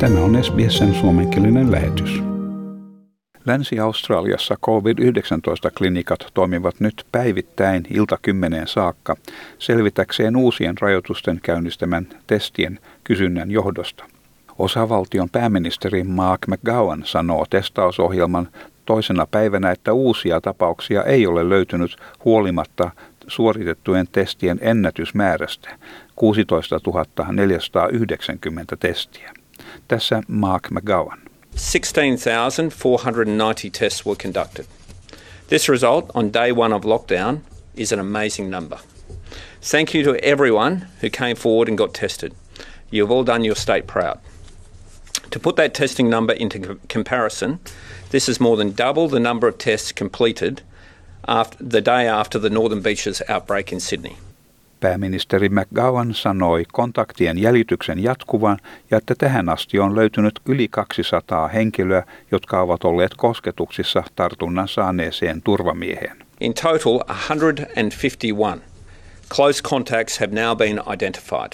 Tämä on SBSn suomenkielinen lähetys. Länsi-Australiassa COVID-19-klinikat toimivat nyt päivittäin ilta kymmeneen saakka selvitäkseen uusien rajoitusten käynnistämän testien kysynnän johdosta. Osavaltion pääministeri Mark McGowan sanoo testausohjelman toisena päivänä, että uusia tapauksia ei ole löytynyt huolimatta suoritettujen testien ennätysmäärästä 16 490 testiä. Tässä Mark McGowan. 16,490 tests were conducted. This result on day one of lockdown is an amazing number. Thank you to everyone who came forward and got tested. You've all done your state proud. To put that testing number into comparison, this is more than double the number of tests completed after, the day after the Northern Beaches outbreak in Sydney. Pääministeri McGowan sanoi kontaktien jäljityksen jatkuvan ja että tähän asti on löytynyt yli 200 henkilöä, jotka ovat olleet kosketuksissa tartunnan saaneeseen turvamieheen. In total, 151 close contacts have now been identified.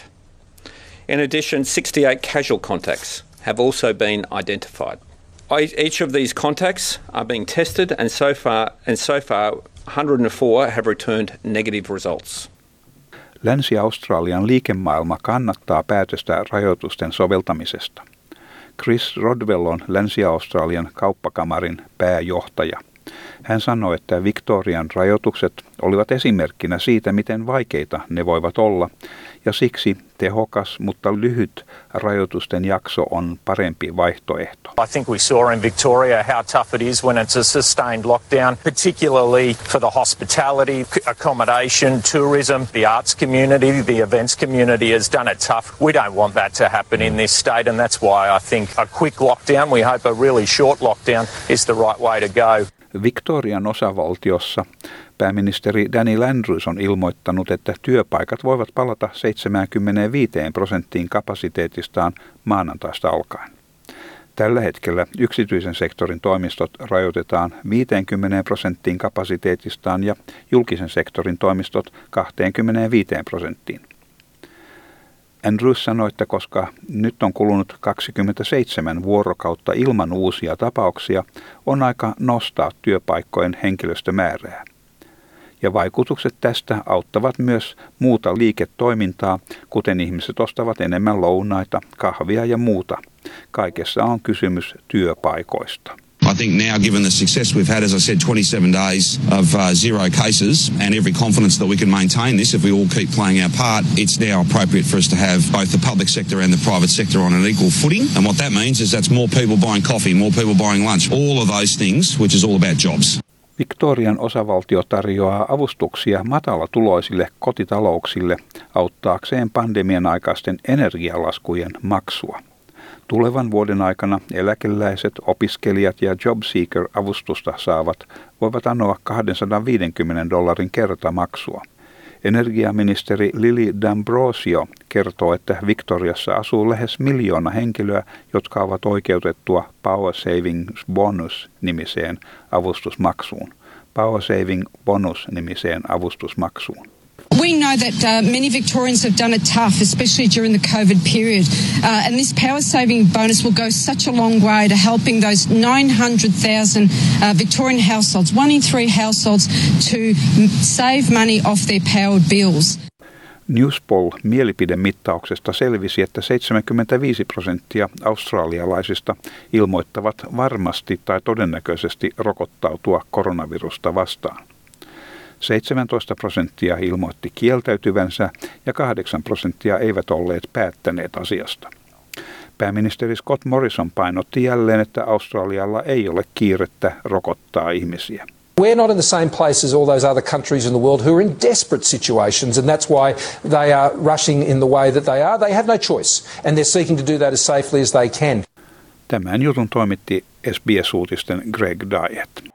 In addition, 68 casual contacts have also been identified. Each of these contacts are being tested and so far and so far 104 have returned negative results. Länsi-Australian liikemaailma kannattaa päätöstä rajoitusten soveltamisesta. Chris Rodwell on Länsi-Australian kauppakamarin pääjohtaja. Hän sanoi, että Victorian rajoitukset olivat esimerkkinä siitä, miten vaikeita ne voivat olla, ja siksi tehokas, mutta lyhyt rajoitusten jakso on parempi vaihtoehto. I think we saw in Victoria how tough it is when it's a sustained lockdown, particularly for the hospitality, accommodation, tourism, the arts community, the events community has done it tough. We don't want that to happen in this state and that's why I think a quick lockdown, we hope a really short lockdown is the right way to go. Victorian osavaltiossa pääministeri Danny Andrews on ilmoittanut, että työpaikat voivat palata 75 prosenttiin kapasiteetistaan maanantaista alkaen. Tällä hetkellä yksityisen sektorin toimistot rajoitetaan 50 prosenttiin kapasiteetistaan ja julkisen sektorin toimistot 25 prosenttiin. Andrews sanoi, että koska nyt on kulunut 27 vuorokautta ilman uusia tapauksia, on aika nostaa työpaikkojen henkilöstömäärää. Ja vaikutukset tästä auttavat myös muuta liiketoimintaa, kuten ihmiset ostavat enemmän lounaita, kahvia ja muuta. Kaikessa on kysymys työpaikoista. I think now, given the success we've had, as I said, 27 days of uh, zero cases and every confidence that we can maintain this if we all keep playing our part, it's now appropriate for us to have both the public sector and the private sector on an equal footing. And what that means is that's more people buying coffee, more people buying lunch, all of those things, which is all about jobs. Victorian osavaltio tarjoaa avustuksia matalatuloisille kotitalouksille auttaakseen pandemian aikaisten energialaskujen maksua. Tulevan vuoden aikana eläkeläiset, opiskelijat ja JobSeeker-avustusta saavat voivat anoa 250 dollarin kertamaksua. Energiaministeri Lili D'Ambrosio kertoo, että Victoriassa asuu lähes miljoona henkilöä, jotka ovat oikeutettua Power Savings Bonus-nimiseen avustusmaksuun. Power Saving Bonus-nimiseen avustusmaksuun. We know that uh, many Victorians have done it tough, especially during the COVID period. Uh, and this power saving bonus will go such a long way to helping those 900,000 uh, Victorian households, one in three households, to save money off their powered bills. Newspoll mielipidemittauksesta selvisi, että 75 prosenttia australialaisista ilmoittavat varmasti tai todennäköisesti rokottautua koronavirusta vastaan. 17 prosenttia ilmoitti kieltäytyvänsä ja 8 prosenttia eivät olleet päättäneet asiasta. Pääministeri Scott Morrison painotti jälleen, että Australialla ei ole kiirettä rokottaa ihmisiä. We're not in the same place as all those other countries in the world who are in desperate situations, and that's why they are rushing in the way that they are. They have no choice, and they're seeking to do that as safely as they can. Tämän jutun toimitti SBS-uutisten Greg Diet.